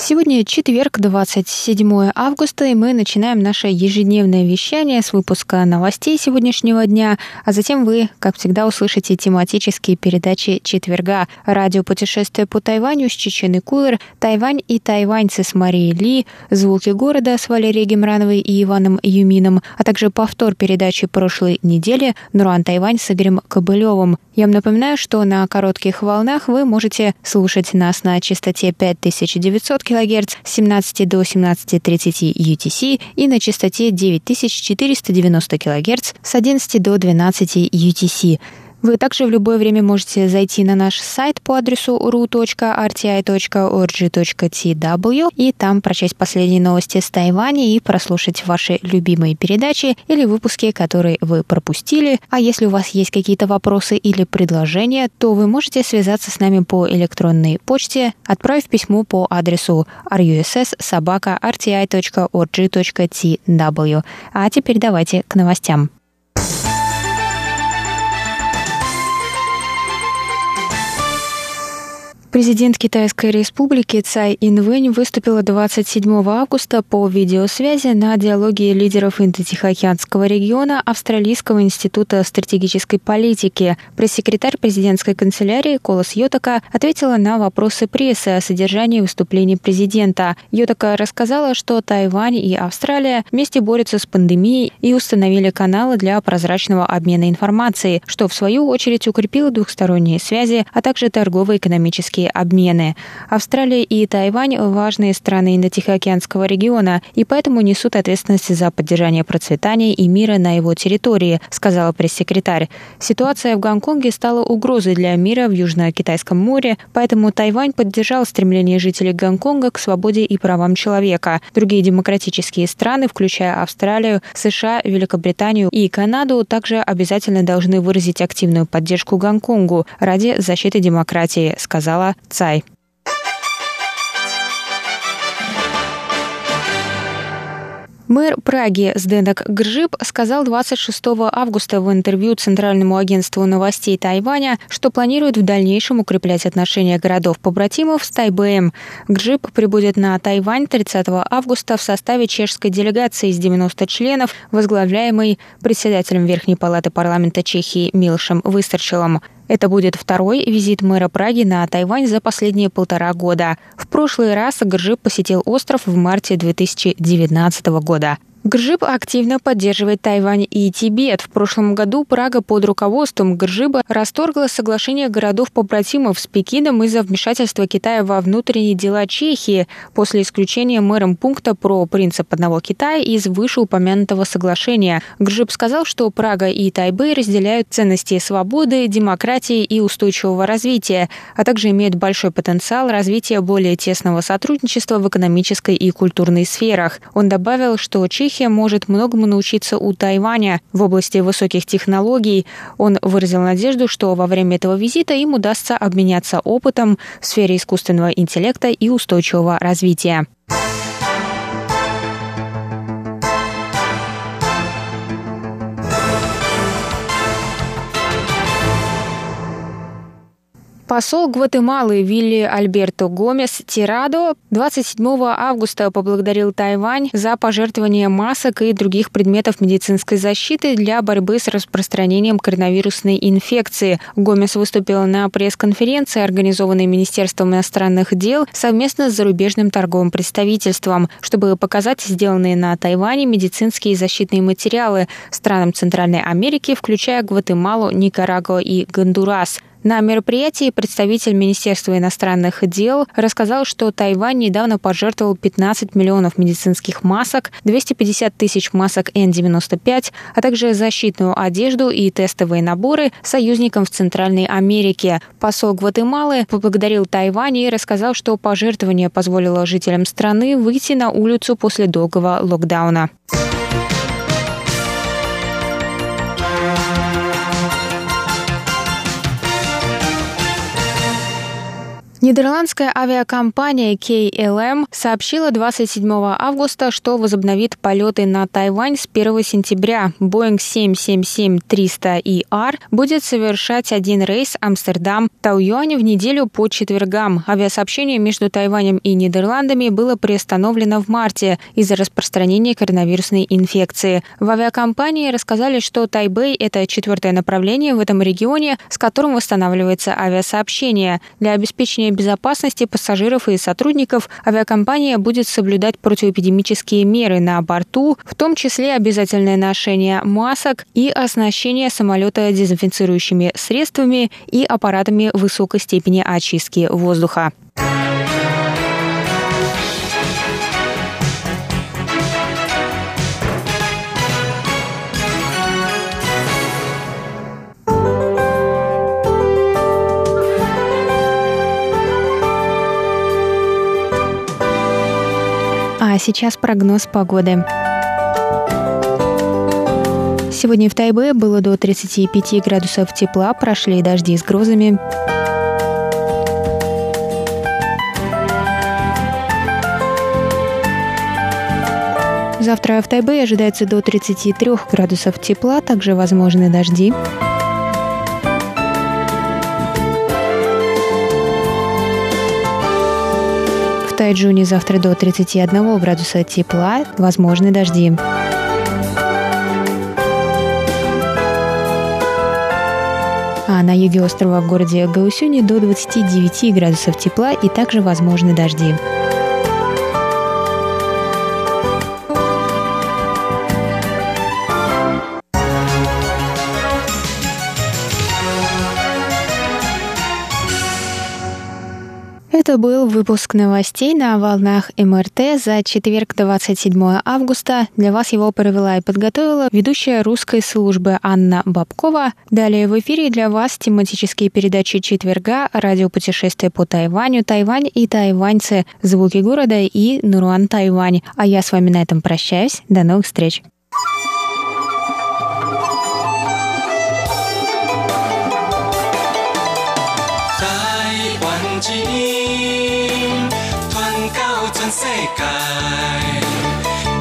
Сегодня четверг, 27 августа, и мы начинаем наше ежедневное вещание с выпуска новостей сегодняшнего дня, а затем вы, как всегда, услышите тематические передачи четверга «Радио путешествие по Тайваню» с Чечены Кулер, «Тайвань и тайваньцы» с Марией Ли, «Звуки города» с Валерией Гемрановой и Иваном Юмином, а также повтор передачи прошлой недели «Нуран Тайвань» с Игорем Кобылевым. Я вам напоминаю, что на коротких волнах вы можете слушать нас на частоте 5900 км кГц с 17 до 17.30 UTC и на частоте 9490 кГц с 11 до 12 UTC. Вы также в любое время можете зайти на наш сайт по адресу ru.rti.org.tw и там прочесть последние новости с Тайваня и прослушать ваши любимые передачи или выпуски, которые вы пропустили. А если у вас есть какие-то вопросы или предложения, то вы можете связаться с нами по электронной почте, отправив письмо по адресу russ.rti.org.tw. А теперь давайте к новостям. Президент Китайской республики Цай Инвэнь выступила 27 августа по видеосвязи на диалоге лидеров Индо-Тихоокеанского региона Австралийского института стратегической политики. Пресс-секретарь президентской канцелярии Колос Йотака ответила на вопросы прессы о содержании выступлений президента. Йотака рассказала, что Тайвань и Австралия вместе борются с пандемией и установили каналы для прозрачного обмена информацией, что в свою очередь укрепило двухсторонние связи, а также торгово-экономические экономические обмены. Австралия и Тайвань – важные страны Индо-Тихоокеанского региона и поэтому несут ответственность за поддержание процветания и мира на его территории, сказала пресс-секретарь. Ситуация в Гонконге стала угрозой для мира в Южно-Китайском море, поэтому Тайвань поддержал стремление жителей Гонконга к свободе и правам человека. Другие демократические страны, включая Австралию, США, Великобританию и Канаду, также обязательно должны выразить активную поддержку Гонконгу ради защиты демократии, сказала Цай. Мэр Праги Сденок Гржиб сказал 26 августа в интервью Центральному агентству новостей Тайваня, что планирует в дальнейшем укреплять отношения городов-побратимов с Тайбэем. Гржиб прибудет на Тайвань 30 августа в составе чешской делегации из 90 членов, возглавляемой председателем Верхней палаты парламента Чехии Милшем Выстерчелом. Это будет второй визит мэра Праги на Тайвань за последние полтора года. В прошлый раз Гржиб посетил остров в марте 2019 года. Гржиб активно поддерживает Тайвань и Тибет. В прошлом году Прага под руководством Гржиба расторгла соглашение городов-побратимов с Пекином из-за вмешательства Китая во внутренние дела Чехии после исключения мэром пункта про принцип одного Китая из вышеупомянутого соглашения. Гржиб сказал, что Прага и Тайбэй разделяют ценности свободы, демократии и устойчивого развития, а также имеют большой потенциал развития более тесного сотрудничества в экономической и культурной сферах. Он добавил, что Чехия Чехия может многому научиться у Тайваня в области высоких технологий. Он выразил надежду, что во время этого визита им удастся обменяться опытом в сфере искусственного интеллекта и устойчивого развития. Посол Гватемалы Вилли Альберто Гомес Тирадо 27 августа поблагодарил Тайвань за пожертвование масок и других предметов медицинской защиты для борьбы с распространением коронавирусной инфекции. Гомес выступил на пресс-конференции, организованной Министерством иностранных дел совместно с зарубежным торговым представительством, чтобы показать сделанные на Тайване медицинские защитные материалы странам Центральной Америки, включая Гватемалу, Никарагуа и Гондурас. На мероприятии представитель Министерства иностранных дел рассказал, что Тайвань недавно пожертвовал 15 миллионов медицинских масок, 250 тысяч масок N95, а также защитную одежду и тестовые наборы союзникам в Центральной Америке. Посол Гватемалы поблагодарил Тайвань и рассказал, что пожертвование позволило жителям страны выйти на улицу после долгого локдауна. Нидерландская авиакомпания KLM сообщила 27 августа, что возобновит полеты на Тайвань с 1 сентября. Boeing 777-300ER будет совершать один рейс Амстердам-Тауюань в неделю по четвергам. Авиасообщение между Тайванем и Нидерландами было приостановлено в марте из-за распространения коронавирусной инфекции. В авиакомпании рассказали, что Тайбэй – это четвертое направление в этом регионе, с которым восстанавливается авиасообщение. Для обеспечения обеспечения безопасности пассажиров и сотрудников авиакомпания будет соблюдать противоэпидемические меры на борту, в том числе обязательное ношение масок и оснащение самолета дезинфицирующими средствами и аппаратами высокой степени очистки воздуха. А сейчас прогноз погоды. Сегодня в Тайбе было до 35 градусов тепла, прошли дожди с грозами. Завтра в Тайбе ожидается до 33 градусов тепла, также возможны дожди. Тайджуне завтра до 31 градуса тепла, возможны дожди. А на юге острова в городе Гаусюни до 29 градусов тепла и также возможны дожди. Это был выпуск новостей на волнах МРТ за четверг, 27 августа. Для вас его провела и подготовила ведущая русской службы Анна Бабкова. Далее в эфире для вас тематические передачи четверга, радиопутешествие по Тайваню, Тайвань и тайваньцы, звуки города и Нуруан Тайвань. А я с вами на этом прощаюсь. До новых встреч. 传到全世界，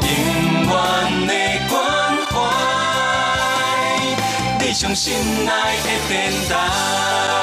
永远的关怀，你从心内的传达。